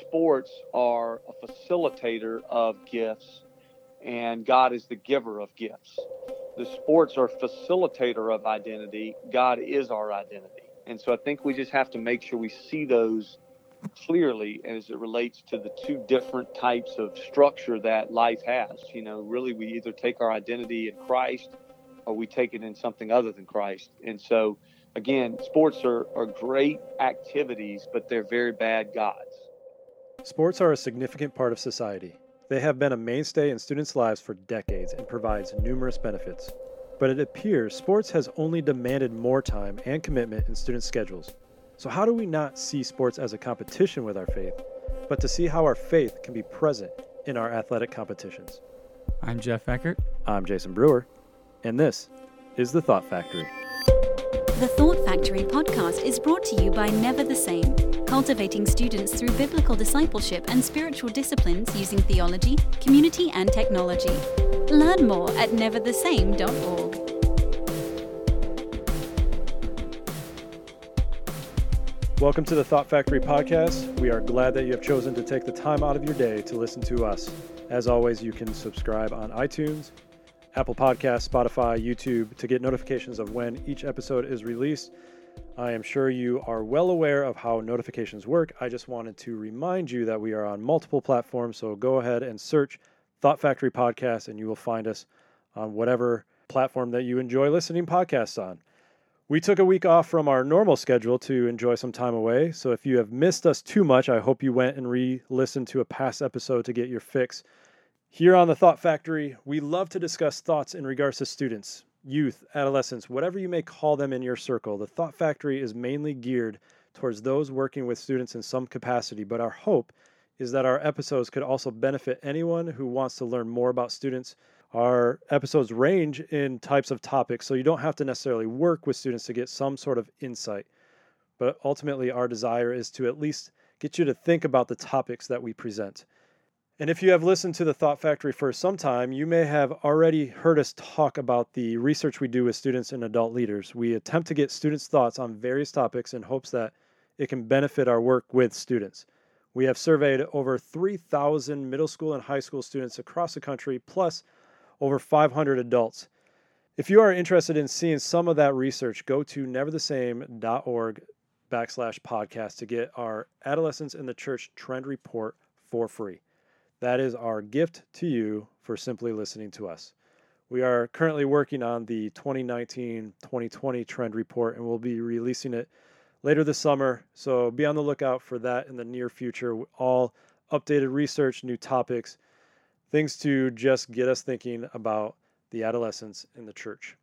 sports are a facilitator of gifts, and God is the giver of gifts. The sports are facilitator of identity. God is our identity. And so I think we just have to make sure we see those clearly as it relates to the two different types of structure that life has. You know, really, we either take our identity in Christ or we take it in something other than Christ. And so, again, sports are, are great activities, but they're very bad gods. Sports are a significant part of society. They have been a mainstay in students' lives for decades and provides numerous benefits. But it appears sports has only demanded more time and commitment in students' schedules. So, how do we not see sports as a competition with our faith, but to see how our faith can be present in our athletic competitions? I'm Jeff Eckert. I'm Jason Brewer, and this is The Thought Factory. The Thought Factory podcast is brought to you by Never the Same, cultivating students through biblical discipleship and spiritual disciplines using theology, community, and technology. Learn more at neverthesame.org. Welcome to the Thought Factory podcast. We are glad that you have chosen to take the time out of your day to listen to us. As always, you can subscribe on iTunes, Apple Podcasts, Spotify, YouTube to get notifications of when each episode is released. I am sure you are well aware of how notifications work. I just wanted to remind you that we are on multiple platforms, so go ahead and search Thought Factory Podcast and you will find us on whatever platform that you enjoy listening podcasts on. We took a week off from our normal schedule to enjoy some time away. So if you have missed us too much, I hope you went and re listened to a past episode to get your fix. Here on the Thought Factory, we love to discuss thoughts in regards to students, youth, adolescents, whatever you may call them in your circle. The Thought Factory is mainly geared towards those working with students in some capacity, but our hope is that our episodes could also benefit anyone who wants to learn more about students our episodes range in types of topics, so you don't have to necessarily work with students to get some sort of insight. But ultimately, our desire is to at least get you to think about the topics that we present. And if you have listened to the Thought Factory for some time, you may have already heard us talk about the research we do with students and adult leaders. We attempt to get students' thoughts on various topics in hopes that it can benefit our work with students. We have surveyed over 3,000 middle school and high school students across the country, plus over 500 adults. If you are interested in seeing some of that research, go to neverthesame.org backslash podcast to get our Adolescents in the Church Trend Report for free. That is our gift to you for simply listening to us. We are currently working on the 2019 2020 Trend Report and we'll be releasing it later this summer. So be on the lookout for that in the near future. All updated research, new topics, things to just get us thinking about the adolescents in the church.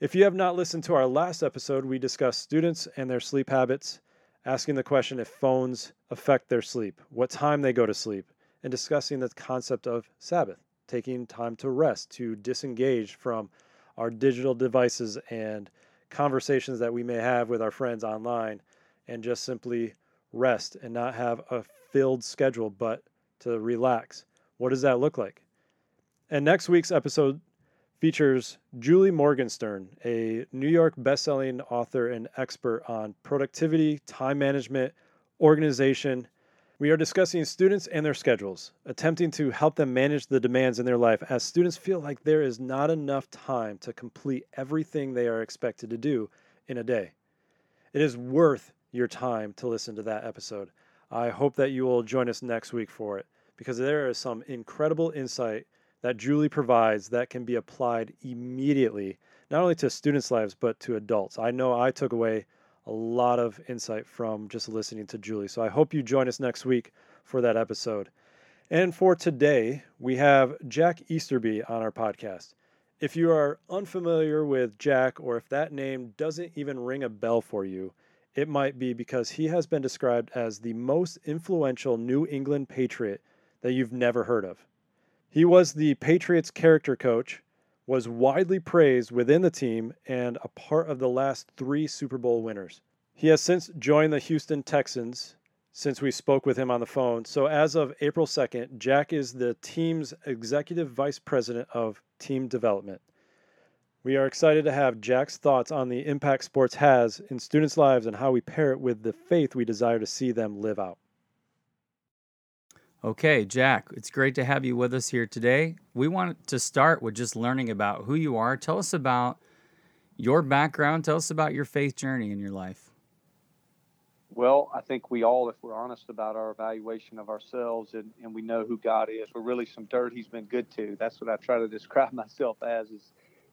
If you have not listened to our last episode, we discussed students and their sleep habits, asking the question if phones affect their sleep, what time they go to sleep, and discussing the concept of Sabbath, taking time to rest, to disengage from our digital devices and conversations that we may have with our friends online, and just simply rest and not have a filled schedule, but to relax what does that look like? And next week's episode features Julie Morgenstern, a New York best-selling author and expert on productivity, time management, organization. We are discussing students and their schedules, attempting to help them manage the demands in their life as students feel like there is not enough time to complete everything they are expected to do in a day. It is worth your time to listen to that episode. I hope that you will join us next week for it because there is some incredible insight that Julie provides that can be applied immediately, not only to students' lives, but to adults. I know I took away a lot of insight from just listening to Julie. So I hope you join us next week for that episode. And for today, we have Jack Easterby on our podcast. If you are unfamiliar with Jack, or if that name doesn't even ring a bell for you, it might be because he has been described as the most influential New England Patriot that you've never heard of. He was the Patriots character coach, was widely praised within the team, and a part of the last three Super Bowl winners. He has since joined the Houston Texans since we spoke with him on the phone. So, as of April 2nd, Jack is the team's executive vice president of team development. We are excited to have Jack's thoughts on the impact sports has in students' lives and how we pair it with the faith we desire to see them live out. Okay, Jack, it's great to have you with us here today. We want to start with just learning about who you are. Tell us about your background. Tell us about your faith journey in your life. Well, I think we all, if we're honest about our evaluation of ourselves and, and we know who God is, we're really some dirt He's been good to. That's what I try to describe myself as is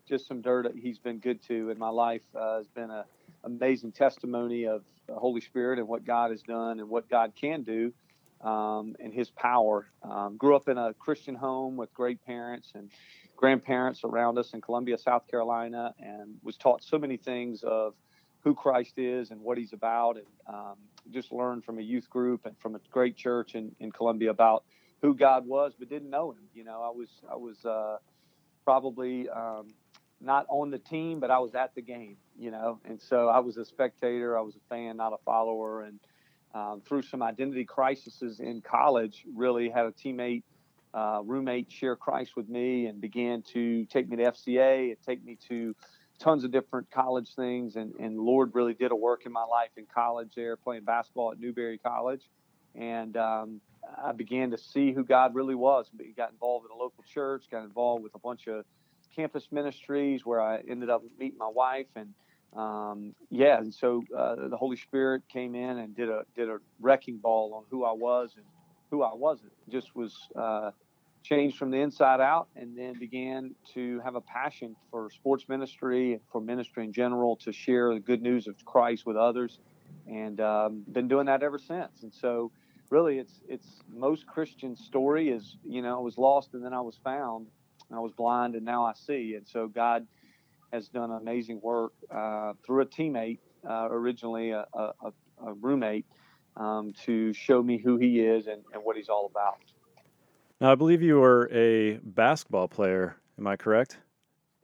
just some dirt He's been good to. And my life uh, has been an amazing testimony of the Holy Spirit and what God has done and what God can do um, and his power. Um, grew up in a Christian home with great parents and grandparents around us in Columbia, South Carolina, and was taught so many things of who Christ is and what he's about, and um, just learned from a youth group and from a great church in, in Columbia about who God was, but didn't know him. You know, I was I was uh, probably um, not on the team, but I was at the game. You know, and so I was a spectator, I was a fan, not a follower, and um, through some identity crises in college, really had a teammate, uh, roommate share Christ with me and began to take me to FCA and take me to tons of different college things. And, and Lord really did a work in my life in college there, playing basketball at Newberry College. And um, I began to see who God really was. Got involved in a local church, got involved with a bunch of campus ministries where I ended up meeting my wife and um, yeah, and so uh, the Holy Spirit came in and did a did a wrecking ball on who I was and who I wasn't. Just was uh, changed from the inside out, and then began to have a passion for sports ministry and for ministry in general to share the good news of Christ with others, and um, been doing that ever since. And so, really, it's it's most Christian story is you know I was lost and then I was found, I was blind and now I see, and so God has done amazing work uh, through a teammate, uh, originally a, a, a roommate, um, to show me who he is and, and, what he's all about. Now, I believe you were a basketball player. Am I correct?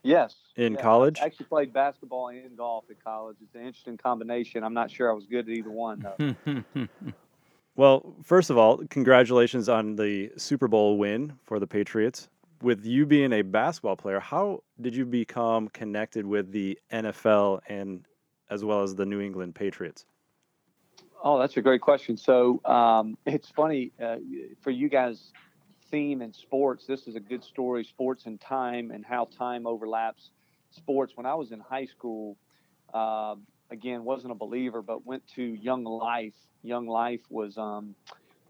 Yes. In yeah, college? I actually played basketball and golf at college. It's an interesting combination. I'm not sure I was good at either one, though. well, first of all, congratulations on the Super Bowl win for the Patriots with you being a basketball player, how did you become connected with the NFL and as well as the New England Patriots? Oh, that's a great question. So um, it's funny uh, for you guys. Theme in sports. This is a good story. Sports and time and how time overlaps sports. When I was in high school, uh, again wasn't a believer, but went to Young Life. Young Life was um,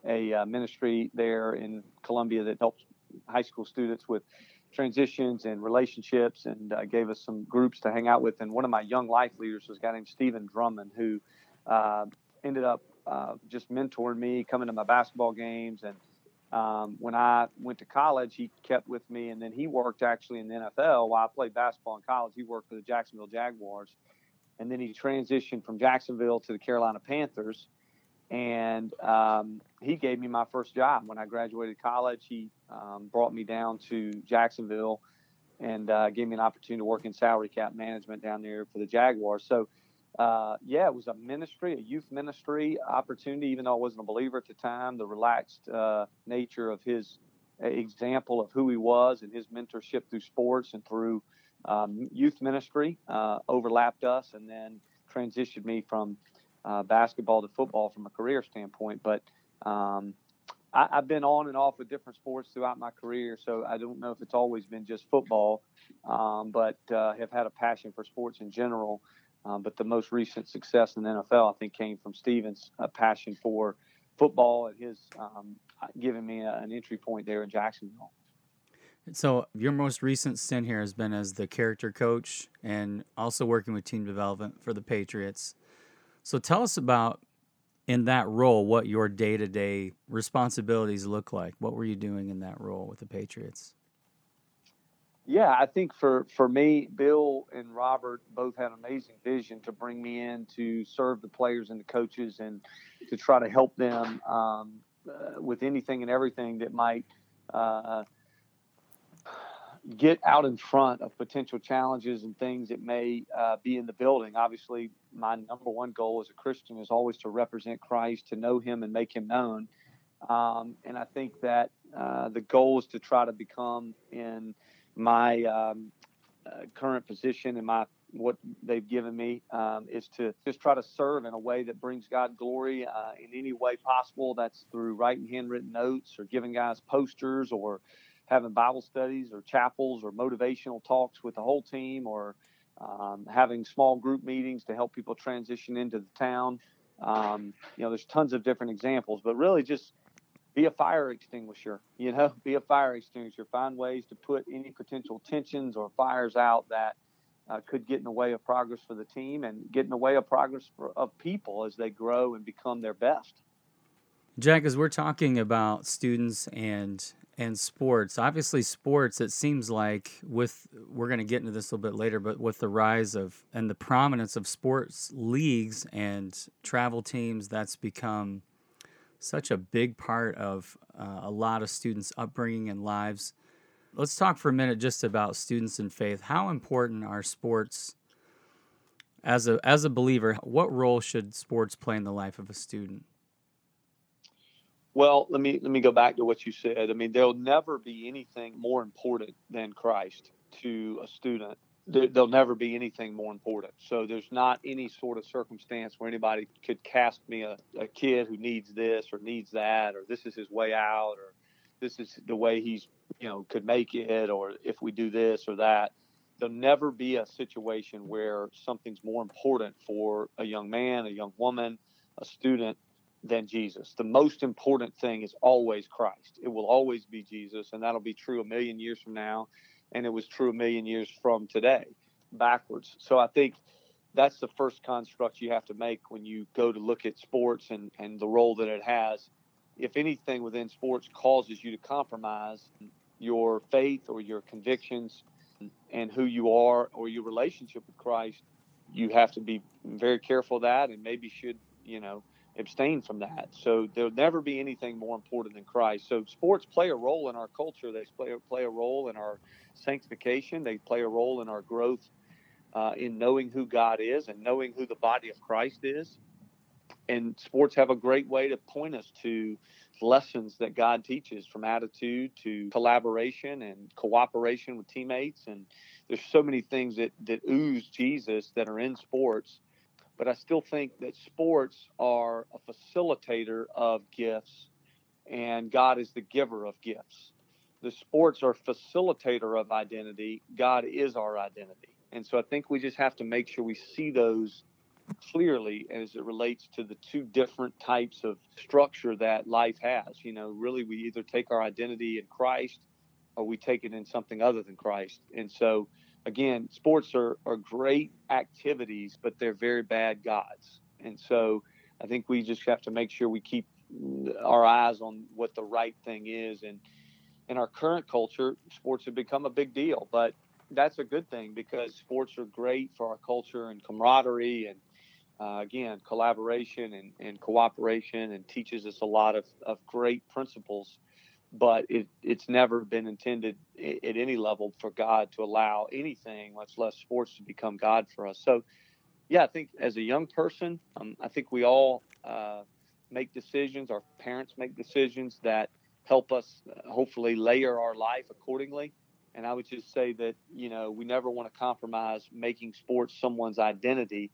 a uh, ministry there in Columbia that helps high school students with transitions and relationships and uh, gave us some groups to hang out with. And one of my young life leaders was a guy named Stephen Drummond, who uh, ended up uh, just mentoring me, coming to my basketball games. And um, when I went to college, he kept with me. And then he worked actually in the NFL while I played basketball in college. He worked for the Jacksonville Jaguars. And then he transitioned from Jacksonville to the Carolina Panthers and um, he gave me my first job when I graduated college. He um, brought me down to Jacksonville and uh, gave me an opportunity to work in salary cap management down there for the Jaguars. So, uh, yeah, it was a ministry, a youth ministry opportunity, even though I wasn't a believer at the time. The relaxed uh, nature of his example of who he was and his mentorship through sports and through um, youth ministry uh, overlapped us and then transitioned me from uh, basketball to football from a career standpoint. But um, I, have been on and off with different sports throughout my career, so I don't know if it's always been just football, um, but uh, have had a passion for sports in general. Um, but the most recent success in the NFL, I think, came from Steven's uh, passion for football and his um, giving me a, an entry point there in Jacksonville. So your most recent stint here has been as the character coach and also working with team development for the Patriots. So tell us about in that role what your day to day responsibilities look like. What were you doing in that role with the Patriots? Yeah, I think for, for me, Bill and Robert both had amazing vision to bring me in to serve the players and the coaches and to try to help them um, uh, with anything and everything that might uh, get out in front of potential challenges and things that may uh, be in the building. Obviously, my number one goal as a Christian is always to represent Christ, to know Him and make Him known. Um, and I think that uh, the goal is to try to become in my um, uh, current position and my what they've given me um, is to just try to serve in a way that brings God glory uh, in any way possible. That's through writing handwritten notes or giving guys posters or having Bible studies or chapels or motivational talks with the whole team or um, having small group meetings to help people transition into the town. Um, you know, there's tons of different examples, but really just be a fire extinguisher. You know, be a fire extinguisher. Find ways to put any potential tensions or fires out that uh, could get in the way of progress for the team and get in the way of progress for, of people as they grow and become their best. Jack, as we're talking about students and and sports, obviously sports, it seems like with we're going to get into this a little bit later, but with the rise of and the prominence of sports leagues and travel teams, that's become such a big part of uh, a lot of students' upbringing and lives. Let's talk for a minute just about students and faith. How important are sports as a as a believer? What role should sports play in the life of a student? Well, let me let me go back to what you said. I mean, there'll never be anything more important than Christ to a student. There'll never be anything more important. So there's not any sort of circumstance where anybody could cast me a, a kid who needs this or needs that or this is his way out or this is the way he's you know could make it or if we do this or that there'll never be a situation where something's more important for a young man a young woman a student than Jesus. The most important thing is always Christ. It will always be Jesus, and that'll be true a million years from now, and it was true a million years from today, backwards. So I think that's the first construct you have to make when you go to look at sports and, and the role that it has. If anything within sports causes you to compromise your faith or your convictions and who you are or your relationship with Christ, you have to be very careful of that and maybe should, you know, abstain from that. So there'll never be anything more important than Christ. So sports play a role in our culture. They play, play a role in our sanctification. They play a role in our growth uh, in knowing who God is and knowing who the body of Christ is. And sports have a great way to point us to lessons that God teaches from attitude to collaboration and cooperation with teammates. And there's so many things that, that ooze Jesus that are in sports but I still think that sports are a facilitator of gifts, and God is the giver of gifts. The sports are facilitator of identity. God is our identity. And so I think we just have to make sure we see those clearly as it relates to the two different types of structure that life has. You know, really, we either take our identity in Christ or we take it in something other than Christ. And so again, sports are, are great activities, but they're very bad gods. And so I think we just have to make sure we keep our eyes on what the right thing is. And in our current culture, sports have become a big deal, but that's a good thing because sports are great for our culture and camaraderie and uh, again collaboration and, and cooperation and teaches us a lot of, of great principles but it, it's never been intended at any level for God to allow anything, much less sports, to become God for us. So, yeah, I think as a young person, um, I think we all uh, make decisions. Our parents make decisions that help us uh, hopefully layer our life accordingly. And I would just say that you know we never want to compromise making sports someone's identity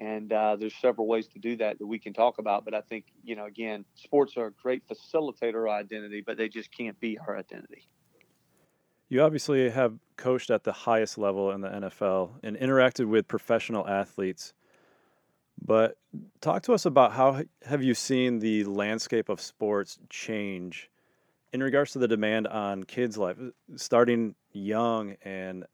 and uh, there's several ways to do that that we can talk about. But I think, you know, again, sports are a great facilitator of identity, but they just can't be our identity. You obviously have coached at the highest level in the NFL and interacted with professional athletes. But talk to us about how have you seen the landscape of sports change in regards to the demand on kids' life, starting young and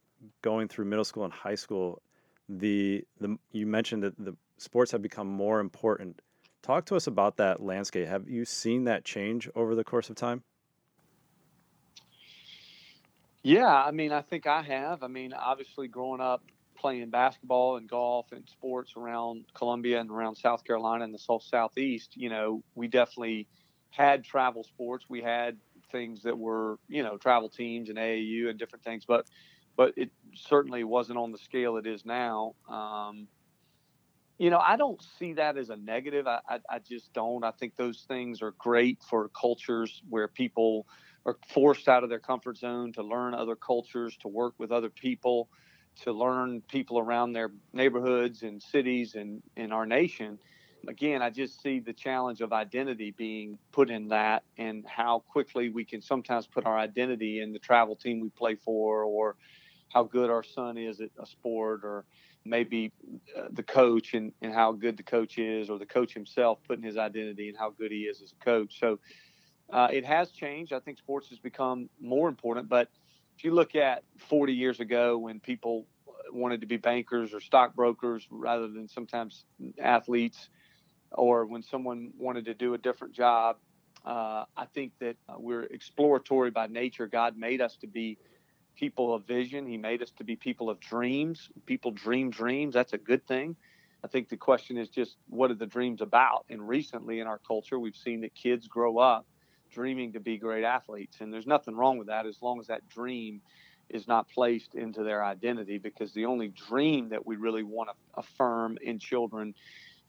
going through middle school and high school the the you mentioned that the sports have become more important. Talk to us about that landscape. Have you seen that change over the course of time? Yeah, I mean, I think I have. I mean, obviously, growing up playing basketball and golf and sports around Columbia and around South Carolina and the South Southeast, you know, we definitely had travel sports. We had things that were, you know, travel teams and AAU and different things, but but it certainly wasn't on the scale it is now. Um, you know, I don't see that as a negative. I, I, I, just don't. I think those things are great for cultures where people are forced out of their comfort zone to learn other cultures, to work with other people. to learn people around their neighborhoods and cities and in our nation. Again, I just see the challenge of identity being put in that and how quickly we can sometimes put our identity in the travel team we play for or how good our son is at a sport or maybe uh, the coach and, and how good the coach is or the coach himself putting his identity and how good he is as a coach. So uh, it has changed. I think sports has become more important. But if you look at 40 years ago when people wanted to be bankers or stockbrokers rather than sometimes athletes, or when someone wanted to do a different job, uh, I think that uh, we're exploratory by nature. God made us to be people of vision. He made us to be people of dreams. People dream dreams. That's a good thing. I think the question is just what are the dreams about? And recently in our culture, we've seen that kids grow up dreaming to be great athletes. And there's nothing wrong with that as long as that dream is not placed into their identity because the only dream that we really want to affirm in children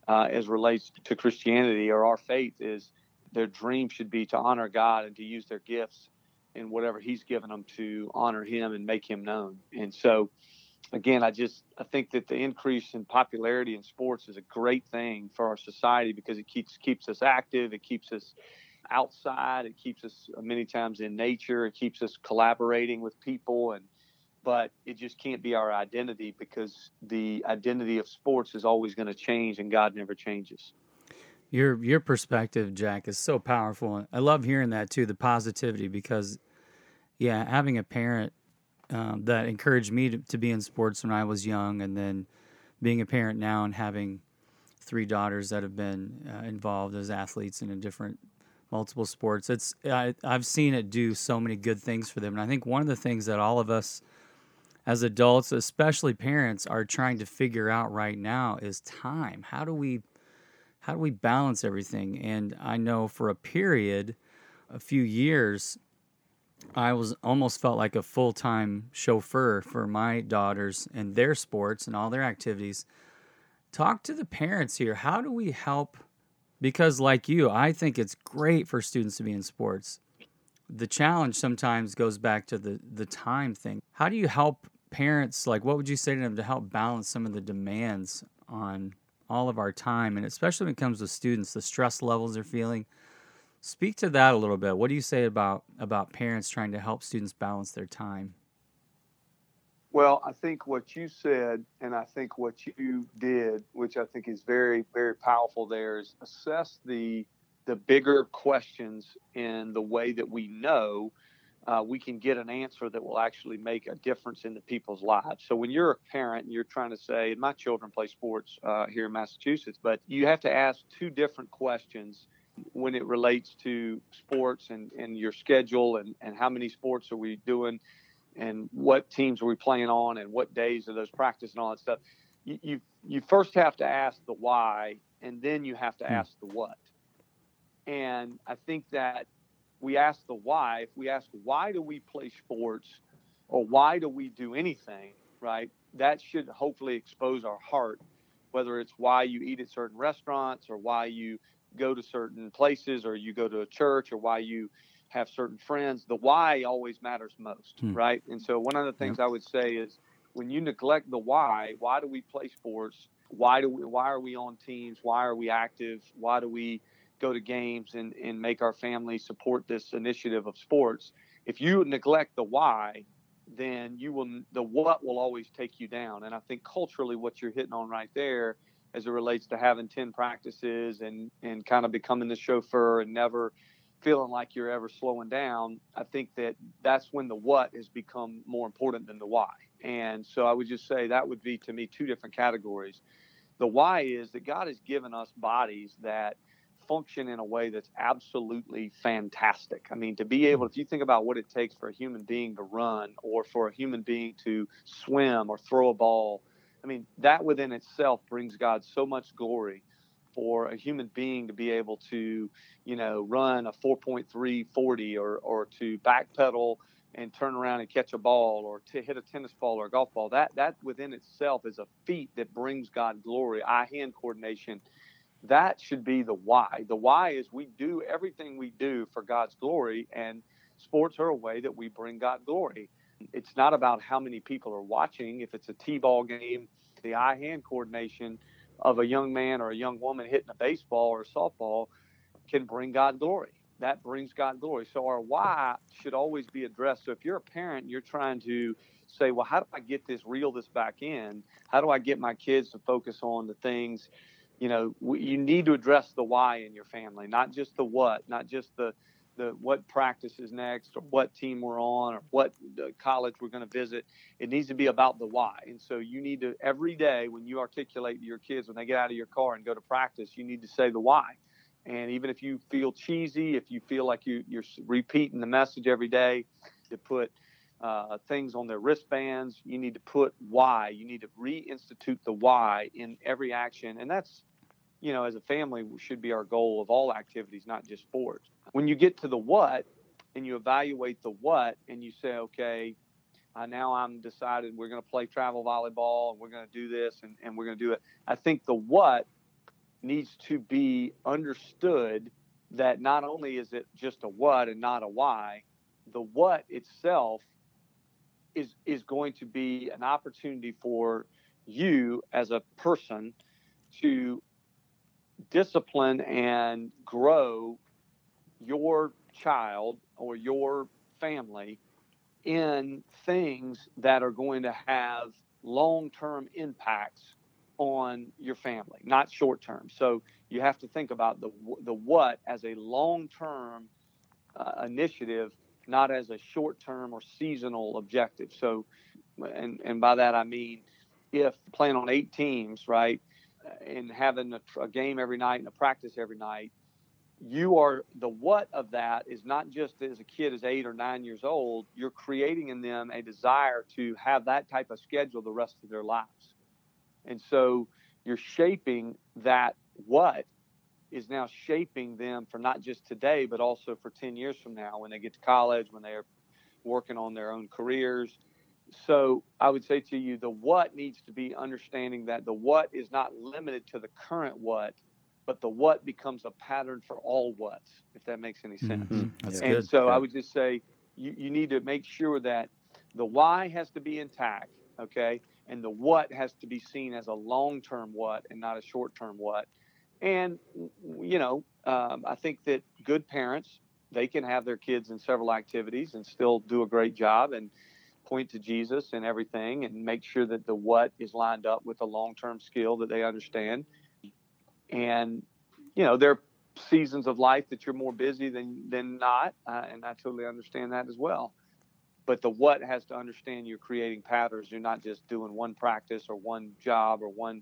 uh, as relates to Christianity or our faith is their dream should be to honor God and to use their gifts in whatever he's given them to honor him and make him known. And so again, I just I think that the increase in popularity in sports is a great thing for our society because it keeps keeps us active, it keeps us outside. It keeps us uh, many times in nature. It keeps us collaborating with people, and but it just can't be our identity because the identity of sports is always going to change, and God never changes. Your your perspective, Jack, is so powerful. I love hearing that too, the positivity, because yeah, having a parent um, that encouraged me to, to be in sports when I was young, and then being a parent now and having three daughters that have been uh, involved as athletes in a different multiple sports. It's I, I've seen it do so many good things for them, and I think one of the things that all of us as adults, especially parents, are trying to figure out right now is time. How do we how do we balance everything? And I know for a period, a few years, I was almost felt like a full time chauffeur for my daughters and their sports and all their activities. Talk to the parents here. How do we help? Because like you i think it's great for students to be in sports. The challenge sometimes goes back to the the time thing. How do you help parents like what would you say to them to help balance some of the demands on all of our time? And especially when it comes to students the stress levels they're feeling speak to that a little bit what do you say about about parents trying to help students balance their time well, I think what you said, and I think what you did, which I think is very, very powerful, there is assess the the bigger questions in the way that we know uh, we can get an answer that will actually make a difference in the people's lives. So when you're a parent and you're trying to say, my children play sports uh, here in Massachusetts, but you have to ask two different questions when it relates to sports and, and your schedule and, and how many sports are we doing and what teams are we playing on and what days are those practice and all that stuff. You, you, you first have to ask the why and then you have to hmm. ask the what. And I think that we ask the why. If we ask why do we play sports or why do we do anything, right? That should hopefully expose our heart, whether it's why you eat at certain restaurants or why you go to certain places or you go to a church or why you have certain friends. The why always matters most, hmm. right? And so one of the things I would say is when you neglect the why, why do we play sports? Why do we, why are we on teams? Why are we active? Why do we go to games and, and make our family support this initiative of sports? If you neglect the why, then you will the what will always take you down. And I think culturally what you're hitting on right there as it relates to having 10 practices and and kind of becoming the chauffeur and never feeling like you're ever slowing down, I think that that's when the what has become more important than the why. And so I would just say that would be to me two different categories. The why is that God has given us bodies that function in a way that's absolutely fantastic. I mean, to be mm-hmm. able, if you think about what it takes for a human being to run or for a human being to swim or throw a ball, I mean, that within itself brings God so much glory for a human being to be able to, you know, run a 4.340 or, or to backpedal and turn around and catch a ball or to hit a tennis ball or a golf ball. That that within itself is a feat that brings God glory. Eye hand coordination. That should be the why. The why is we do everything we do for God's glory, and sports are a way that we bring God glory. It's not about how many people are watching. If it's a T-ball game, the eye-hand coordination of a young man or a young woman hitting a baseball or a softball can bring God glory. That brings God glory. So our why should always be addressed. So if you're a parent, you're trying to say, well, how do I get this, reel this back in? How do I get my kids to focus on the things? You know, you need to address the why in your family, not just the what, not just the the what practice is next or what team we're on or what college we're going to visit. It needs to be about the why. And so you need to every day when you articulate to your kids when they get out of your car and go to practice, you need to say the why. And even if you feel cheesy, if you feel like you, you're repeating the message every day, to put uh, things on their wristbands. You need to put why. You need to reinstitute the why in every action. And that's, you know, as a family, should be our goal of all activities, not just sports. When you get to the what and you evaluate the what and you say, okay, uh, now I'm decided we're going to play travel volleyball and we're going to do this and, and we're going to do it. I think the what needs to be understood that not only is it just a what and not a why, the what itself is is going to be an opportunity for you as a person to discipline and grow your child or your family in things that are going to have long-term impacts on your family, not short-term. So you have to think about the the what as a long-term uh, initiative not as a short term or seasonal objective. So, and, and by that I mean if playing on eight teams, right, and having a, a game every night and a practice every night, you are the what of that is not just as a kid is eight or nine years old, you're creating in them a desire to have that type of schedule the rest of their lives. And so you're shaping that what is now shaping them for not just today, but also for 10 years from now when they get to college, when they're working on their own careers. So I would say to you, the what needs to be understanding that the what is not limited to the current what, but the what becomes a pattern for all what's, if that makes any sense. Mm-hmm. And good. so yeah. I would just say you, you need to make sure that the why has to be intact, okay? And the what has to be seen as a long term what and not a short term what and, you know, um, I think that good parents, they can have their kids in several activities and still do a great job and point to Jesus and everything and make sure that the what is lined up with a long term skill that they understand. And, you know, there are seasons of life that you're more busy than, than not. Uh, and I totally understand that as well. But the what has to understand you're creating patterns. You're not just doing one practice or one job or one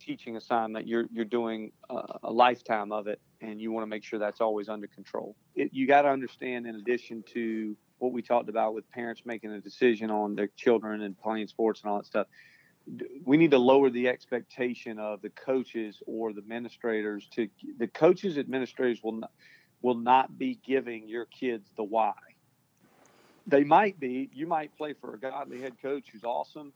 teaching assignment, you're you're doing a, a lifetime of it, and you want to make sure that's always under control. It, you got to understand, in addition to what we talked about with parents making a decision on their children and playing sports and all that stuff, we need to lower the expectation of the coaches or the administrators to the coaches administrators will not will not be giving your kids the why. They might be. You might play for a godly head coach who's awesome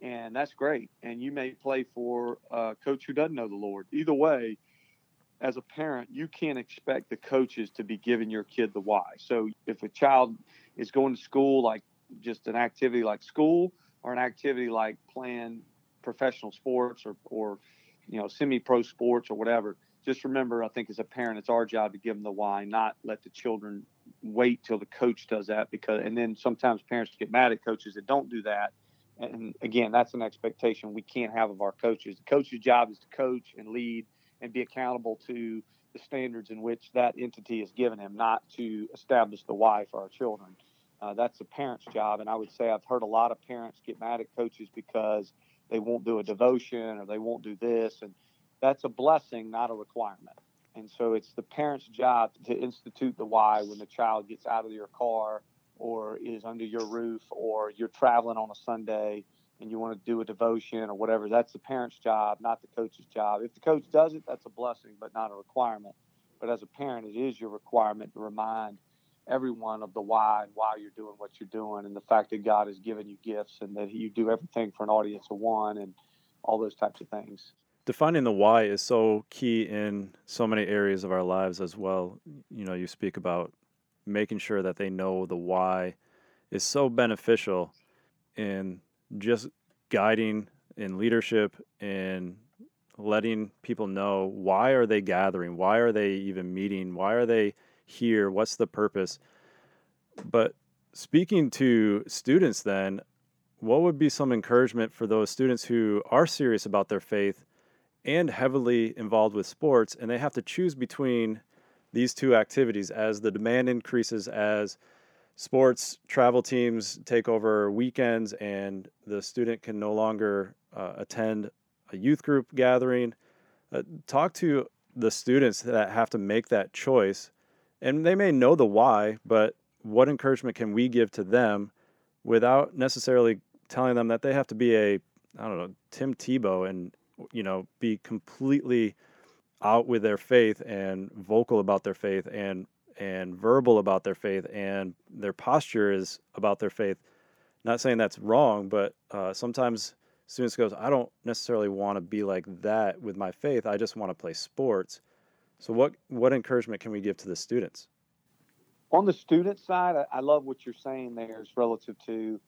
and that's great. And you may play for a coach who doesn't know the Lord. Either way, as a parent, you can't expect the coaches to be giving your kid the why. So if a child is going to school, like just an activity like school, or an activity like playing professional sports or, or you know, semi-pro sports or whatever, just remember, I think as a parent, it's our job to give them the why, not let the children wait till the coach does that because, and then sometimes parents get mad at coaches that don't do that and again, that's an expectation we can't have of our coaches. The coach's job is to coach and lead and be accountable to the standards in which that entity has given him, not to establish the why for our children. Uh, that's the parent's job. And I would say I've heard a lot of parents get mad at coaches because they won't do a devotion or they won't do this. And that's a blessing, not a requirement. And so it's the parent's job to institute the why when the child gets out of your car or is under your roof or you're traveling on a Sunday and you want to do a devotion or whatever, that's the parent's job, not the coach's job. If the coach does it, that's a blessing, but not a requirement. But as a parent, it is your requirement to remind everyone of the why and why you're doing what you're doing and the fact that God has given you gifts and that you do everything for an audience of one and all those types of things. Defining the why is so key in so many areas of our lives as well. You know, you speak about making sure that they know the why is so beneficial in just guiding in leadership and letting people know why are they gathering why are they even meeting why are they here what's the purpose? But speaking to students then what would be some encouragement for those students who are serious about their faith and heavily involved with sports and they have to choose between these two activities as the demand increases as sports travel teams take over weekends and the student can no longer uh, attend a youth group gathering? Uh, talk to the students that have to make that choice and they may know the why but what encouragement can we give to them without necessarily telling them that they have to be a i don't know tim tebow and you know be completely out with their faith and vocal about their faith and and verbal about their faith and their posture is about their faith? Not saying that's wrong but uh, sometimes students goes i don't necessarily want to be like that with my faith. I just want to play sports so what what encouragement can we give to the students? On the student side i, love what you're saying there is relative to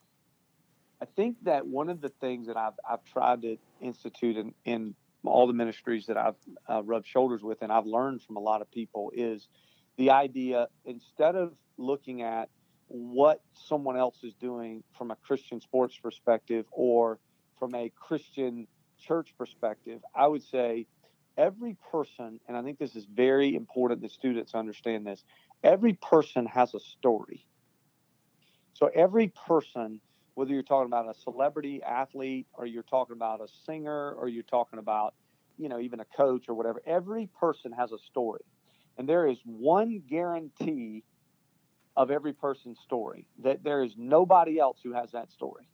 i think that one of the things that i've, I've tried to institute in, in all the ministries that i've uh, rubbed shoulders with and i've learned from a lot of people is the idea instead of looking at what someone else is doing from a Christian sports perspective or from a Christian church perspective, I would say every person, and I think this is very important that students understand this, every person has a story. So every person, whether you're talking about a celebrity athlete or you're talking about a singer or you're talking about, you know, even a coach or whatever, every person has a story. And there is one guarantee of every person's story that there is nobody else who has that story.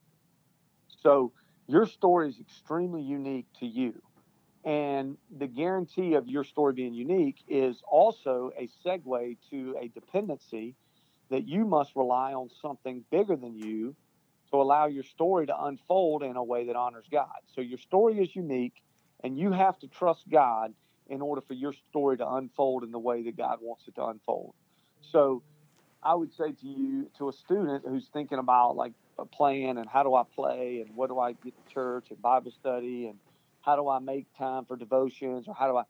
So your story is extremely unique to you. And the guarantee of your story being unique is also a segue to a dependency that you must rely on something bigger than you to allow your story to unfold in a way that honors God. So your story is unique, and you have to trust God in order for your story to unfold in the way that God wants it to unfold. So I would say to you, to a student who's thinking about like a playing and how do I play and what do I get to church and Bible study and how do I make time for devotions or how do I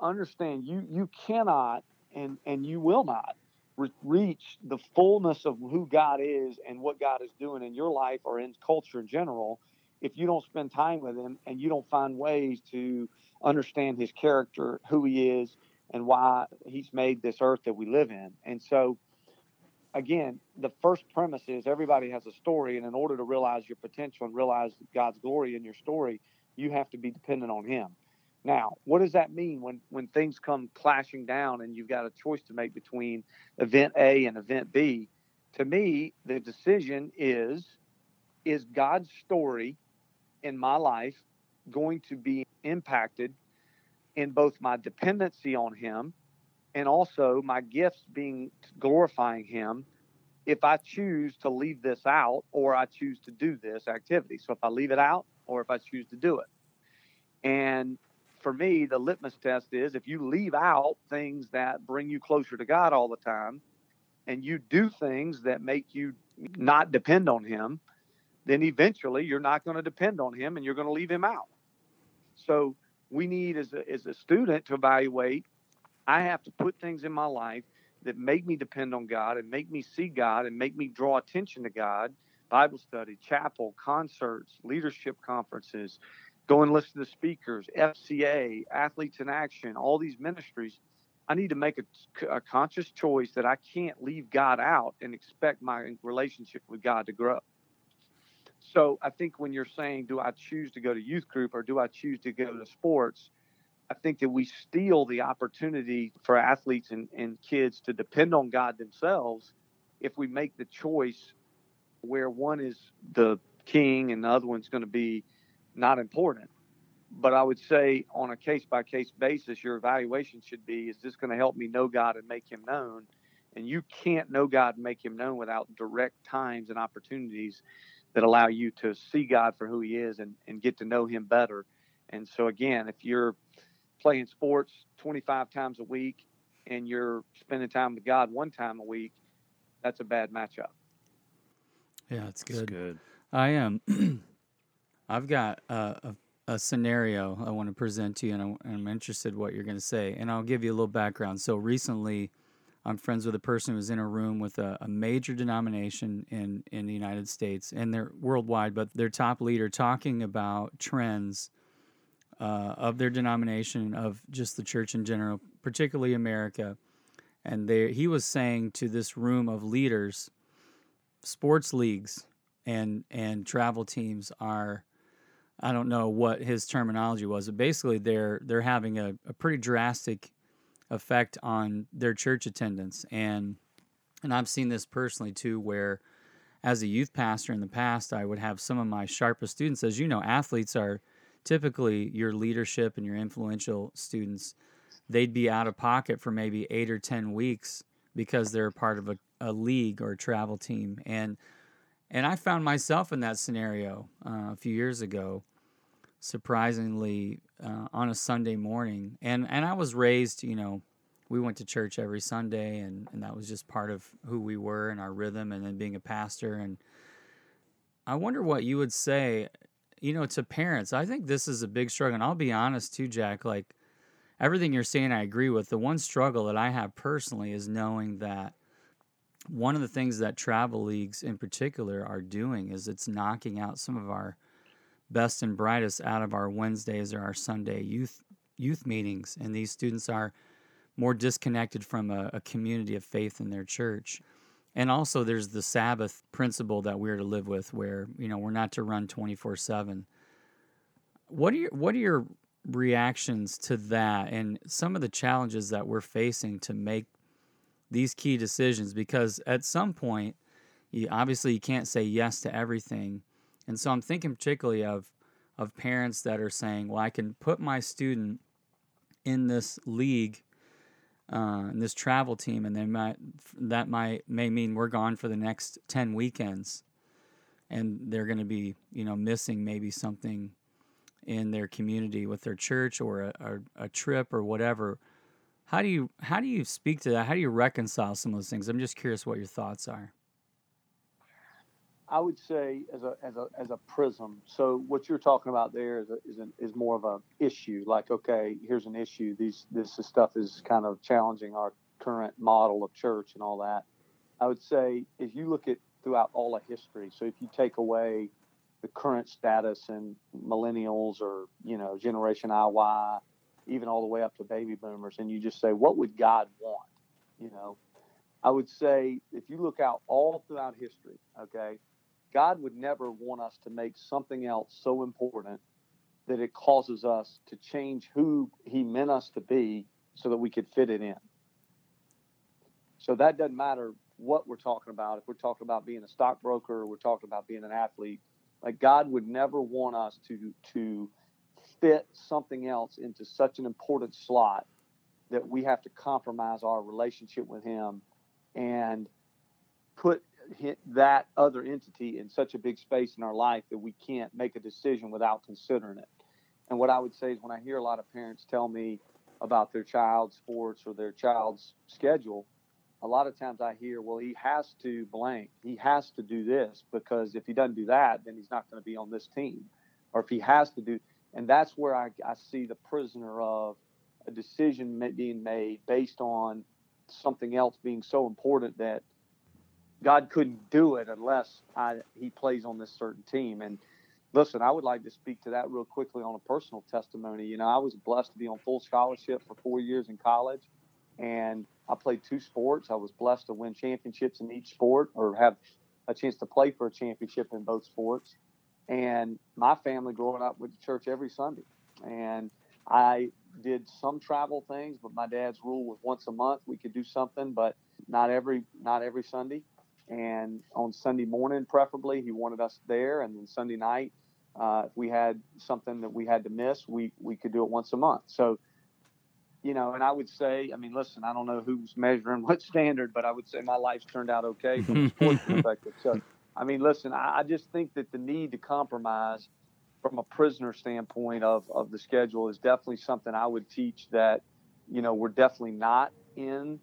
understand you you cannot and and you will not re- reach the fullness of who God is and what God is doing in your life or in culture in general if you don't spend time with him and you don't find ways to understand his character, who he is, and why he's made this earth that we live in. And so, again, the first premise is everybody has a story, and in order to realize your potential and realize God's glory in your story, you have to be dependent on Him. Now, what does that mean when when things come clashing down and you've got a choice to make between event A and event B? To me, the decision is is God's story in my life going to be impacted in both my dependency on Him and also my gifts being glorifying Him if I choose to leave this out or I choose to do this activity. So if I leave it out or if I choose to do it. And for me, the litmus test is if you leave out things that bring you closer to God all the time and you do things that make you not depend on Him, then eventually you're not going to depend on Him and you're going to leave Him out. So we need as a, as a student to evaluate I have to put things in my life that make me depend on God and make me see God and make me draw attention to God. Bible study, chapel, concerts, leadership conferences, go and listen to speakers, FCA, Athletes in Action, all these ministries. I need to make a, a conscious choice that I can't leave God out and expect my relationship with God to grow. So I think when you're saying, do I choose to go to youth group or do I choose to go to sports? I think that we steal the opportunity for athletes and, and kids to depend on God themselves if we make the choice where one is the king and the other one's going to be not important. But I would say on a case by case basis, your evaluation should be is this going to help me know God and make him known? And you can't know God and make him known without direct times and opportunities that allow you to see God for who He is and, and get to know Him better. And so, again, if you're playing sports 25 times a week and you're spending time with God one time a week, that's a bad matchup. Yeah, it's It's good. good. I am. I've got a, a, a scenario I want to present to you, and I'm, I'm interested what you're going to say. And I'll give you a little background. So recently, I'm friends with a person who was in a room with a, a major denomination in in the United States, and they're worldwide, but their top leader talking about trends uh, of their denomination, of just the church in general, particularly America. And they, he was saying to this room of leaders, sports leagues and and travel teams are I don't know what his terminology was, but basically they're they're having a, a pretty drastic effect on their church attendance. And and I've seen this personally too where as a youth pastor in the past I would have some of my sharpest students as you know athletes are typically your leadership and your influential students. They'd be out of pocket for maybe 8 or 10 weeks because they're part of a, a league or a travel team and and I found myself in that scenario uh, a few years ago, surprisingly, uh, on a Sunday morning. And, and I was raised, you know, we went to church every Sunday, and, and that was just part of who we were and our rhythm, and then being a pastor. And I wonder what you would say, you know, to parents. I think this is a big struggle. And I'll be honest, too, Jack, like everything you're saying, I agree with. The one struggle that I have personally is knowing that one of the things that travel leagues in particular are doing is it's knocking out some of our best and brightest out of our Wednesdays or our Sunday youth youth meetings and these students are more disconnected from a, a community of faith in their church. And also there's the Sabbath principle that we're to live with where, you know, we're not to run 24/7. What are your what are your reactions to that and some of the challenges that we're facing to make these key decisions because at some point you obviously you can't say yes to everything. And so i'm thinking particularly of of parents that are saying well i can put my student in this league uh, in this travel team and they might that might may mean we're gone for the next 10 weekends and they're going to be you know missing maybe something in their community with their church or a, a, a trip or whatever how do you how do you speak to that? How do you reconcile some of those things? I'm just curious what your thoughts are. I would say as a as a as a prism. So what you're talking about there is a, is an, is more of a issue. Like okay, here's an issue. These this stuff is kind of challenging our current model of church and all that. I would say if you look at throughout all of history. So if you take away the current status and millennials or you know Generation IY, even all the way up to baby boomers, and you just say what would God want? You know, I would say if you look out all throughout history, okay, God would never want us to make something else so important that it causes us to change who He meant us to be so that we could fit it in. So that doesn't matter what we're talking about. If we're talking about being a stockbroker or we're talking about being an athlete, like God would never want us to to fit something else into such an important slot that we have to compromise our relationship with Him and put that other entity in such a big space in our life that we can't make a decision without considering it. And what I would say is when I hear a lot of parents tell me about their child's sports or their child's schedule, a lot of times I hear, well, he has to blank. He has to do this because if he doesn't do that, then he's not going to be on this team. Or if he has to do, and that's where I, I see the prisoner of a decision being made based on something else being so important that God couldn't do it unless I, he plays on this certain team. And listen, I would like to speak to that real quickly on a personal testimony. You know, I was blessed to be on full scholarship for four years in college, and I played two sports. I was blessed to win championships in each sport or have a chance to play for a championship in both sports. And my family growing up went to church every Sunday. And I did some travel things, but my dad's rule was once a month we could do something, but not every not every Sunday. And on Sunday morning, preferably, he wanted us there. And then Sunday night, uh, if we had something that we had to miss, we we could do it once a month. So, you know, and I would say, I mean, listen, I don't know who's measuring what standard, but I would say my life's turned out okay from a sports perspective. So, I mean, listen, I, I just think that the need to compromise from a prisoner standpoint of, of the schedule is definitely something I would teach that, you know, we're definitely not in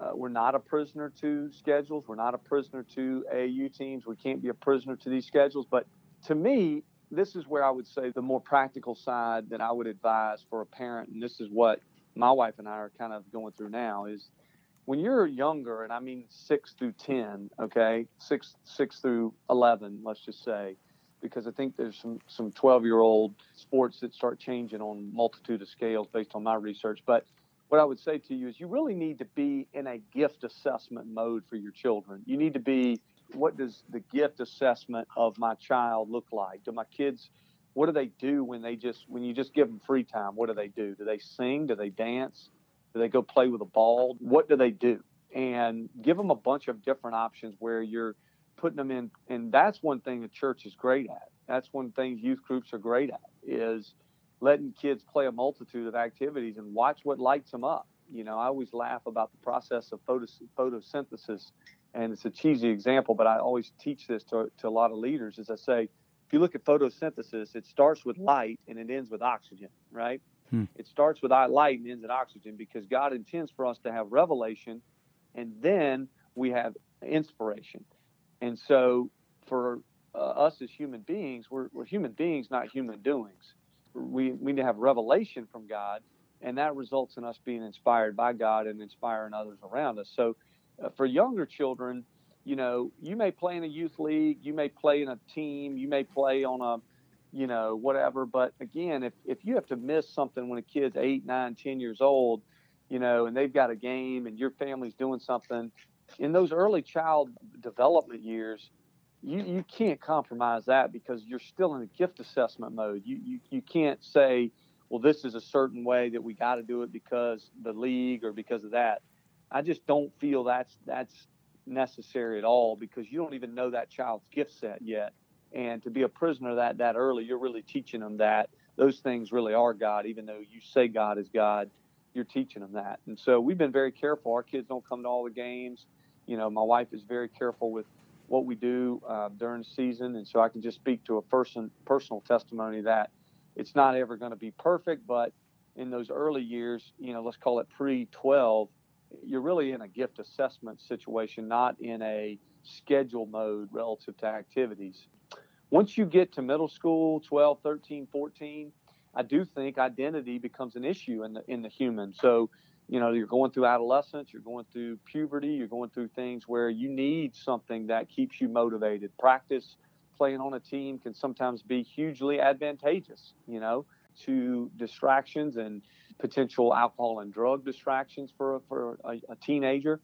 Uh, we're not a prisoner to schedules. We're not a prisoner to AU teams. We can't be a prisoner to these schedules. But to me, this is where I would say the more practical side that I would advise for a parent, and this is what my wife and I are kind of going through now, is when you're younger, and I mean six through ten, okay, six six through eleven, let's just say, because I think there's some some 12 year old sports that start changing on multitude of scales based on my research. But what I would say to you is you really need to be in a gift assessment mode for your children. You need to be what does the gift assessment of my child look like? Do my kids what do they do when they just when you just give them free time? What do they do? Do they sing? Do they dance? Do they go play with a ball? What do they do? And give them a bunch of different options where you're putting them in. And that's one thing the church is great at. That's one thing youth groups are great at is letting kids play a multitude of activities and watch what lights them up. You know, I always laugh about the process of photos- photosynthesis, and it's a cheesy example, but I always teach this to, to a lot of leaders. As I say, if you look at photosynthesis, it starts with light and it ends with oxygen, right? Hmm. It starts with light and ends in oxygen because God intends for us to have revelation and then we have inspiration. And so for uh, us as human beings, we're, we're human beings, not human doings. We, we need to have revelation from God, and that results in us being inspired by God and inspiring others around us. So uh, for younger children, you know, you may play in a youth league, you may play in a team, you may play on a you know, whatever. But again, if, if you have to miss something when a kid's eight, nine, ten years old, you know, and they've got a game and your family's doing something, in those early child development years, you, you can't compromise that because you're still in a gift assessment mode. You, you, you can't say, well, this is a certain way that we got to do it because the league or because of that. I just don't feel that's that's necessary at all because you don't even know that child's gift set yet. And to be a prisoner that that early, you're really teaching them that those things really are God, even though you say God is God, you're teaching them that. And so we've been very careful. Our kids don't come to all the games. You know, my wife is very careful with what we do uh, during the season, and so I can just speak to a person personal testimony that it's not ever going to be perfect, but in those early years, you know, let's call it pre 12, you're really in a gift assessment situation, not in a schedule mode relative to activities. Once you get to middle school, 12, 13, 14, I do think identity becomes an issue in the in the human. So, you know, you're going through adolescence, you're going through puberty, you're going through things where you need something that keeps you motivated. Practice playing on a team can sometimes be hugely advantageous, you know, to distractions and potential alcohol and drug distractions for for a, a teenager.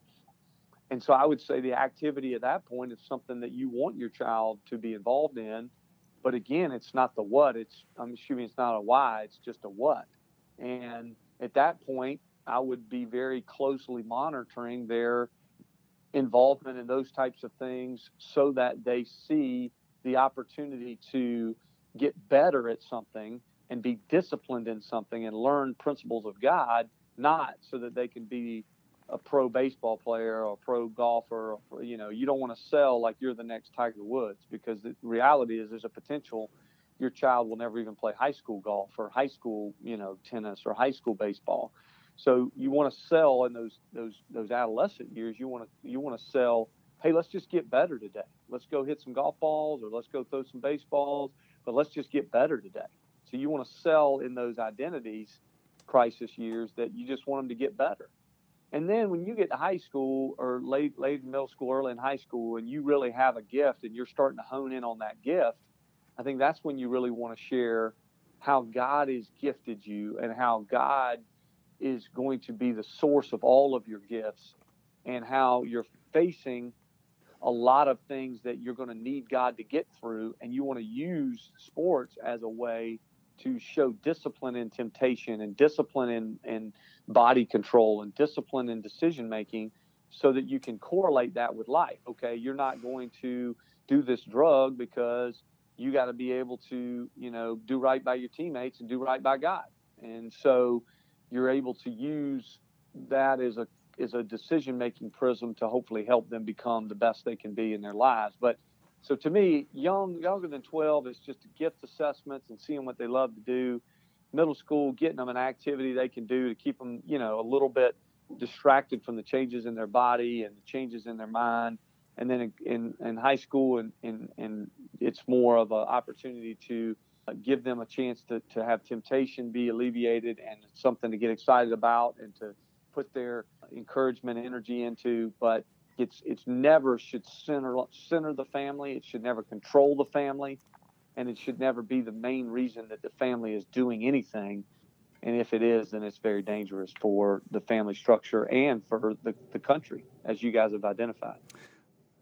And so I would say the activity at that point is something that you want your child to be involved in. But again, it's not the what. It's I'm assuming it's not a why. It's just a what. And at that point, I would be very closely monitoring their involvement in those types of things so that they see the opportunity to get better at something and be disciplined in something and learn principles of God, not so that they can be a pro baseball player or a pro golfer. Or, you know, you don't want to sell like you're the next Tiger Woods because the reality is there's a potential your child will never even play high school golf or high school, you know, tennis or high school baseball. So you want to sell in those those those adolescent years. You want to you want to sell. Hey, let's just get better today. Let's go hit some golf balls or let's go throw some baseballs. But let's just get better today. So you want to sell in those identities crisis years that you just want them to get better. And then when you get to high school or late late middle school, early in high school, and you really have a gift and you're starting to hone in on that gift, I think that's when you really want to share how God has gifted you and how God is going to be the source of all of your gifts and how you're facing a lot of things that you're going to need God to get through. And you want to use sports as a way to show discipline in temptation and discipline in, in body control and discipline and decision making so that you can correlate that with life. Okay, you're not going to do this drug because you got to be able to, you know, do right by your teammates and do right by God. And so you're able to use that as a as a decision making prism to hopefully help them become the best they can be in their lives. But so to me, young younger than 12 is just gift assessments and seeing what they love to do middle school, getting them an activity they can do to keep them, you know, a little bit distracted from the changes in their body and the changes in their mind. And then in, in, high school, and, and, and it's more of an opportunity to uh, give them a chance to, to have temptation be alleviated and something to get excited about and to put their encouragement energy into. But it's it's never should center center the family. It should never control the family, and it should never be the main reason that the family is doing anything and if it is, then it's very dangerous for the family structure and for the, the country, as you guys have identified.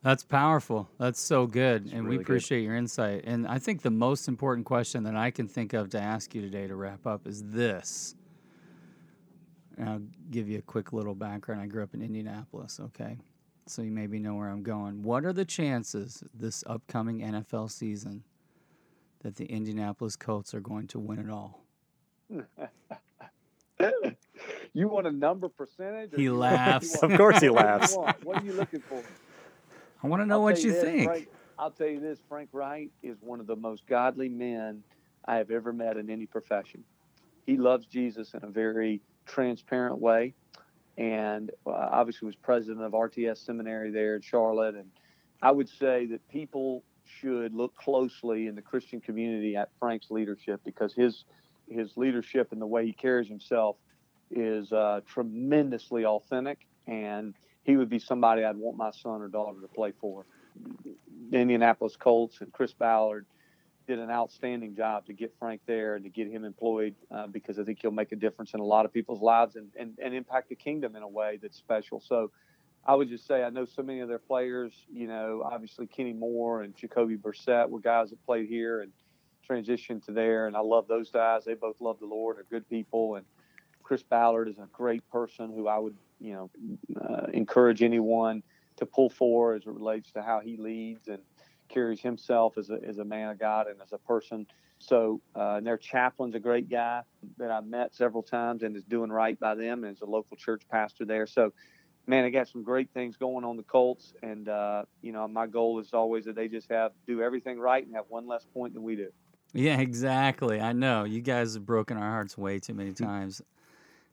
That's powerful. That's so good. That's and really we appreciate good. your insight. And I think the most important question that I can think of to ask you today to wrap up is this. And I'll give you a quick little background. I grew up in Indianapolis, okay? So you maybe know where I'm going. What are the chances this upcoming NFL season that the Indianapolis Colts are going to win it all? you want a number percentage? He laughs. of course, he laughs. What, what, are you looking for? I want to know I'll what you, this, think. Frank, I'll tell you this: Frank Reich is one of the most godly men I have ever met in any profession. He loves Jesus in a very transparent way, and uh, obviously was president of RTS Seminary there in Charlotte. And I would say that people should look closely in the Christian community at Frank's leadership because his his leadership and the way he carries himself is uh, tremendously authentic, and he would be somebody I'd want my son or daughter to play for. The Indianapolis Colts and Chris Ballard did an outstanding job to get Frank there and to get him employed uh, because I think he'll make a difference in a lot of people's lives and, and, and impact the kingdom in a way that's special. So I would just say I know so many of their players, you know, obviously Kenny Moore and Jacoby Brissett were guys that played here and – transitioned to there, and I love those guys. They both love the Lord, They're good people, and Chris Ballard is a great person who I would, you know, uh, encourage anyone to pull for as it relates to how he leads and carries himself as a, as a man of God and as a person. So, uh, and their chaplain's a great guy that I've met several times and is doing right by them and is a local church pastor there. So, man, I got some great things going on the Colts, and uh, you know, my goal is always that they just have do everything right and have one less point than we do. Yeah, exactly. I know. You guys have broken our hearts way too many times.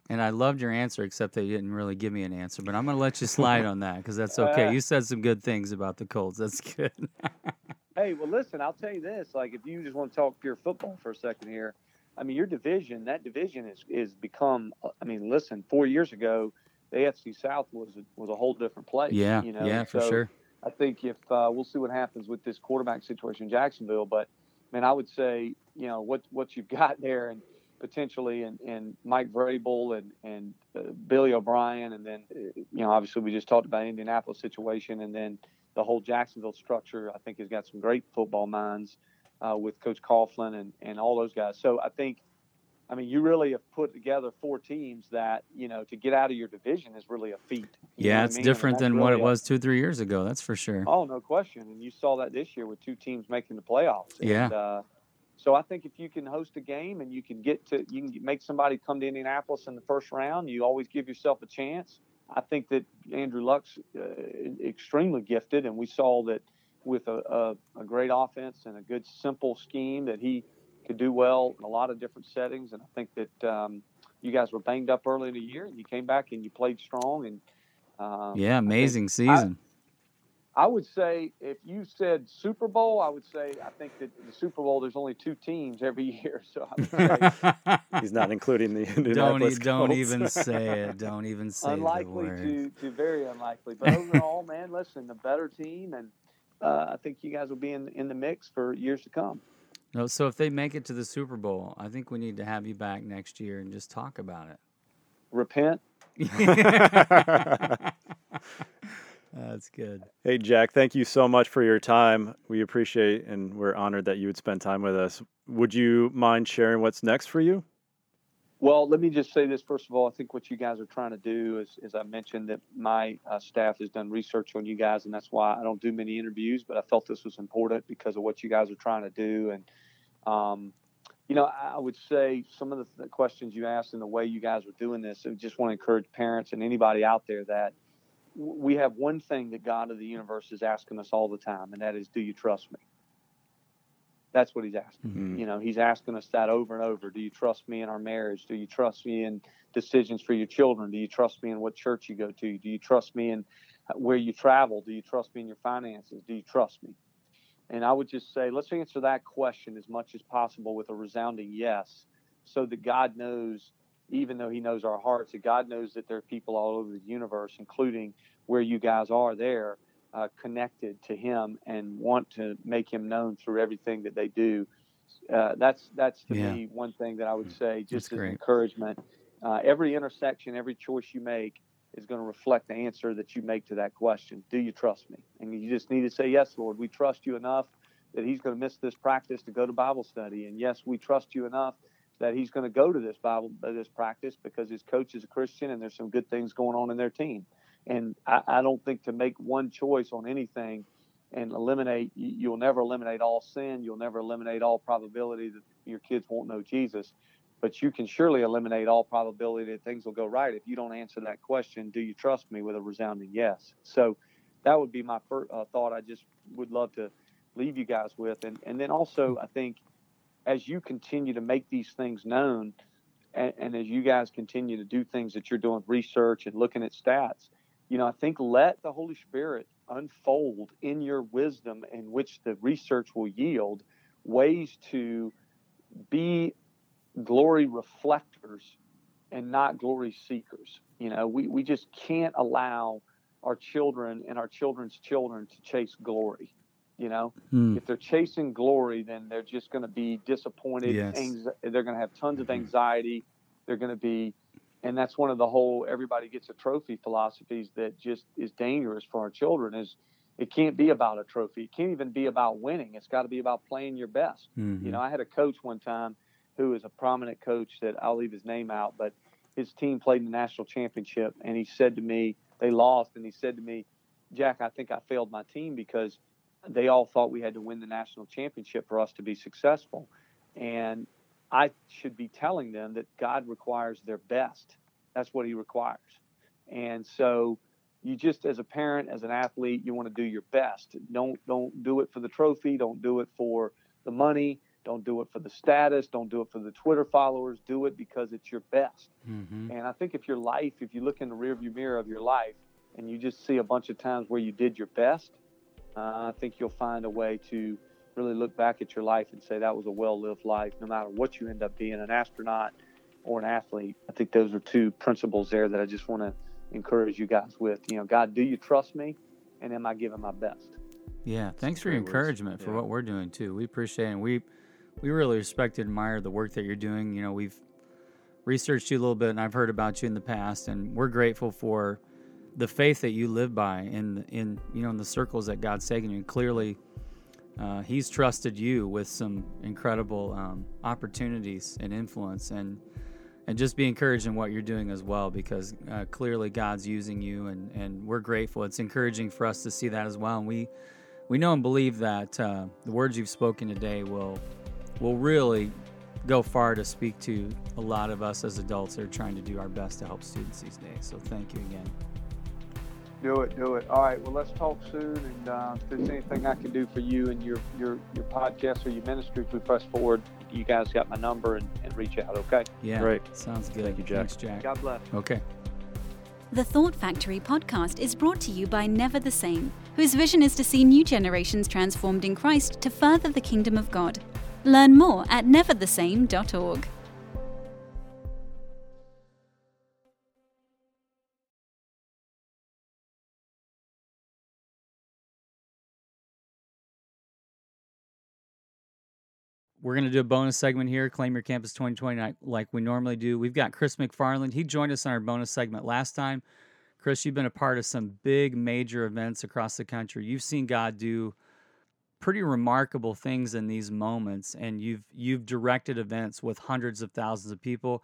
And I loved your answer, except that you didn't really give me an answer. But I'm going to let you slide on that because that's okay. Uh, you said some good things about the Colts. That's good. hey, well, listen, I'll tell you this. Like, if you just want to talk pure football for a second here, I mean, your division, that division is, is become, I mean, listen, four years ago, the AFC South was a, was a whole different place. Yeah, you know? yeah, for sure. I think if uh, we'll see what happens with this quarterback situation in Jacksonville, but – mean, I would say, you know, what what you've got there, and potentially, and, and Mike Vrabel and and uh, Billy O'Brien, and then, uh, you know, obviously we just talked about Indianapolis situation, and then the whole Jacksonville structure. I think has got some great football minds uh, with Coach Coughlin and and all those guys. So I think I mean, you really have put together four teams that you know to get out of your division is really a feat. Yeah, it's I mean? different than really what it was two, three years ago. That's for sure. Oh, no question. And you saw that this year with two teams making the playoffs. Yeah. And, uh, so I think if you can host a game and you can get to, you can make somebody come to Indianapolis in the first round. You always give yourself a chance. I think that Andrew Luck's uh, extremely gifted, and we saw that with a, a, a great offense and a good simple scheme that he could do well in a lot of different settings. And I think that um, you guys were banged up early in the year, and you came back and you played strong. And um, yeah, amazing season. I, I, would say if you said Super Bowl, I would say I think that the Super Bowl there's only two teams every year, so he's not including the don't don't even say it. Don't even say unlikely to to very unlikely. But overall, man, listen, the better team, and uh, I think you guys will be in in the mix for years to come. No, so if they make it to the Super Bowl, I think we need to have you back next year and just talk about it. Repent. That's good. Hey, Jack, thank you so much for your time. We appreciate and we're honored that you would spend time with us. Would you mind sharing what's next for you? Well, let me just say this first of all. I think what you guys are trying to do is, as I mentioned, that my uh, staff has done research on you guys, and that's why I don't do many interviews. But I felt this was important because of what you guys are trying to do, and um, you know, I would say some of the, questions you asked and the way you guys were doing this. I just want to encourage parents and anybody out there that we have one thing that God of the universe is asking us all the time, and that is, "Do you trust me?" That's what he's asking. Mhm. You know, he's asking us that over and over. Do you trust me in our marriage? Do you trust me in decisions for your children? Do you trust me in what church you go to? Do you trust me in where you travel? Do you trust me in your finances? Do you trust me? And I would just say, let's answer that question as much as possible with a resounding yes, so that God knows, even though He knows our hearts, that God knows that there are people all over the universe, including where you guys are there, uh, connected to Him and want to make Him known through everything that they do. Uh, that's that's to Yeah. me one thing that I would say, just That's as great. encouragement. Uh, every intersection, every choice you make is going to reflect the answer that you make to that question. Do you trust me? And you just need to say, Yes, Lord, we trust you enough that he's going to miss this practice to go to Bible study. And yes, we trust you enough that he's going to go to this Bible uh, this practice because his coach is a Christian and there's some good things going on in their team. And I, I don't think to make one choice on anything and eliminate you'll never eliminate all sin, you'll never eliminate all probability that your kids won't know Jesus. But you can surely eliminate all probability that things will go right if you don't answer that question, do you trust me, with a resounding yes. So that would be my first uh, thought. I just would love to leave you guys with. And, and then also, I think as you continue to make these things known, and, and as you guys continue to do things that you're doing research and looking at stats, you know, I think let the Holy Spirit unfold in your wisdom in which the research will yield ways to be glory reflectors and not glory seekers. You know, we, we just can't allow our children and our children's children to chase glory. You know, Hmm. if they're chasing glory, then they're just going to be disappointed. Yes. Anxi- they're going to have tons of anxiety. They're going to be, and that's one of the whole everybody gets a trophy philosophies that just is dangerous for our children. Is it can't be about a trophy. It can't even be about winning. It's got to be about playing your best. Mhm. You know, I had a coach one time who is a prominent coach that I'll leave his name out, but his team played in the national championship, and he said to me, they lost, and he said to me, Jack, I think I failed my team because they all thought we had to win the national championship for us to be successful. And I should be telling them that God requires their best. That's what He requires. And so, you just as a parent, as an athlete, you want to do your best. Don't don't do it for the trophy. Don't do it for the money. Don't do it for the status. Don't do it for the Twitter followers. Do it because it's your best. Mhm. And I think if your life, if you look in the rearview mirror of your life and you just see a bunch of times where you did your best, uh, I think you'll find a way to really look back at your life and say that was a well lived life, no matter what you end up being an astronaut or an athlete. I think those are two principles there that I just want to encourage you guys with. You know, God, do you trust me? And am I giving my best? Yeah, thanks for your great words. encouragement for Yeah. what we're doing too. We appreciate it. And we we really respect and admire the work that you're doing. You know, we've researched you a little bit, and I've heard about you in the past, and we're grateful for the faith that you live by in in you know in the circles that God's taken you. And clearly, uh, He's trusted you with some incredible um, opportunities and influence, and and just be encouraged in what you're doing as well, because uh, clearly God's using you, and and we're grateful. It's encouraging for us to see that as well, and we we know and believe that uh, the words you've spoken today will will really go far to speak to a lot of us as adults that are trying to do our best to help students these days. So thank you again. Do it, do it. All right. Well, let's talk soon. And uh, if there's anything I can do for you and your your your podcast or your ministry, if we press forward, you guys got my number and, and reach out. Okay. Yeah, Great. Sounds good. Thank you, Jack. Thanks, Jack. God bless. Okay. The Thought Factory podcast is brought to you by Never the Same, whose vision is to see new generations transformed in Christ to further the kingdom of God. Learn more at neverthesame.org. We're going to do a bonus segment here, Claim Your Campus 2020, like- we normally do. We've got Chris McFarland. He joined us on our bonus segment last time. Chris, you've been a part of some big, major events across the country. You've seen God do pretty remarkable things in these moments, and you've you've directed events with hundreds of thousands of people.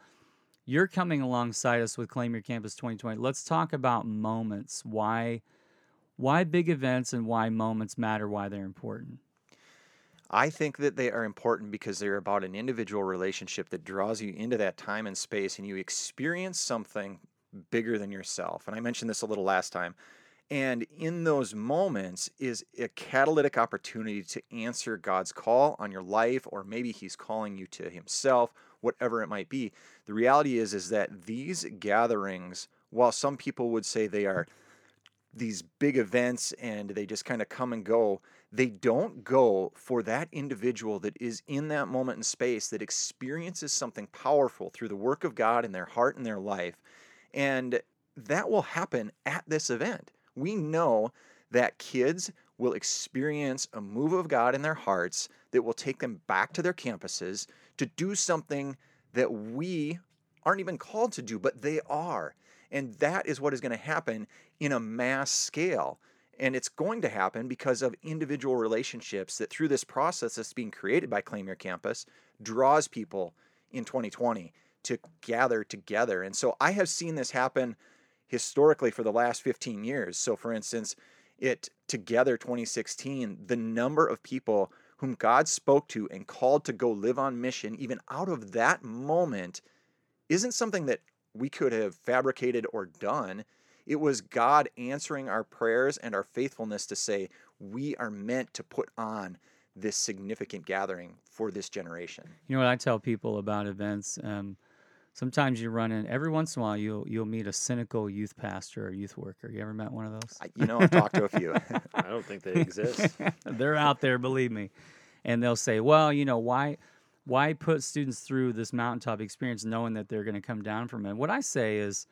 You're coming alongside us with Claim Your Campus 2020. Let's talk about moments. Why why big events and why moments matter, why they're important. I think that they are important because they're about an individual relationship that draws you into that time and space and you experience something bigger than yourself. And I mentioned this a little last time. And in those moments is a catalytic opportunity to answer God's call on your life, or maybe He's calling you to Himself, whatever it might be. The reality is, is that these gatherings, while some people would say they are these big events and they just kind of come and go, they don't go for that individual that is in that moment in space that experiences something powerful through the work of God in their heart and their life. And that will happen at this event we know that kids will experience a move of God in their hearts that will take them back to their campuses to do something that we aren't even called to do, but they are. And that is what is going to happen in a mass scale. And it's going to happen because of individual relationships that through this process that's being created by Claim Your Campus draws people in 2020 to gather together. And so I have seen this happen historically for the last 15 years. So, for instance, it Together 2016, the number of people whom God spoke to and called to go live on mission, even out of that moment, isn't something that we could have fabricated or done. It was God answering our prayers and our faithfulness to say, we are meant to put on this significant gathering for this generation. You know what I tell people about events? Um, sometimes you run in every once in a while you'll you'll meet a cynical youth pastor or youth worker. You ever met one of those? I, you know, I've talked to a few. I don't think they exist. They're out there, believe me. And they'll say, "Well, you know, why why put students through this mountaintop experience knowing that they're going to come down from it?" What I say is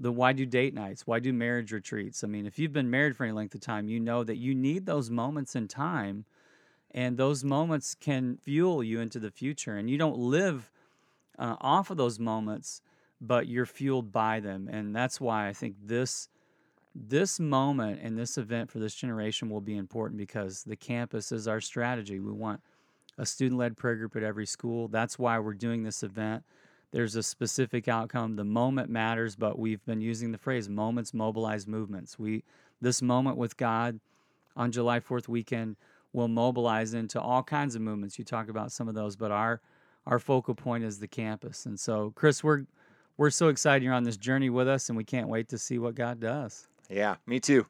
the why do date nights? Why do marriage retreats? I mean, if you've been married for any length of time, you know that you need those moments in time and those moments can fuel you into the future and you don't live uh, off of those moments, but you're fueled by them. And that's why I think this this moment and this event for this generation will be important because the campus is our strategy. We want a student led prayer group at every school. That's why we're doing this event. There's a specific outcome. The moment matters, but we've been using the phrase moments mobilize movements. We this moment with God on July 4th weekend will mobilize into all kinds of movements. You talk about some of those, but our our focal point is the campus. And so, Chris, we're we're so excited you're on this journey with us, and we can't wait to see what God does. Yeah, me too.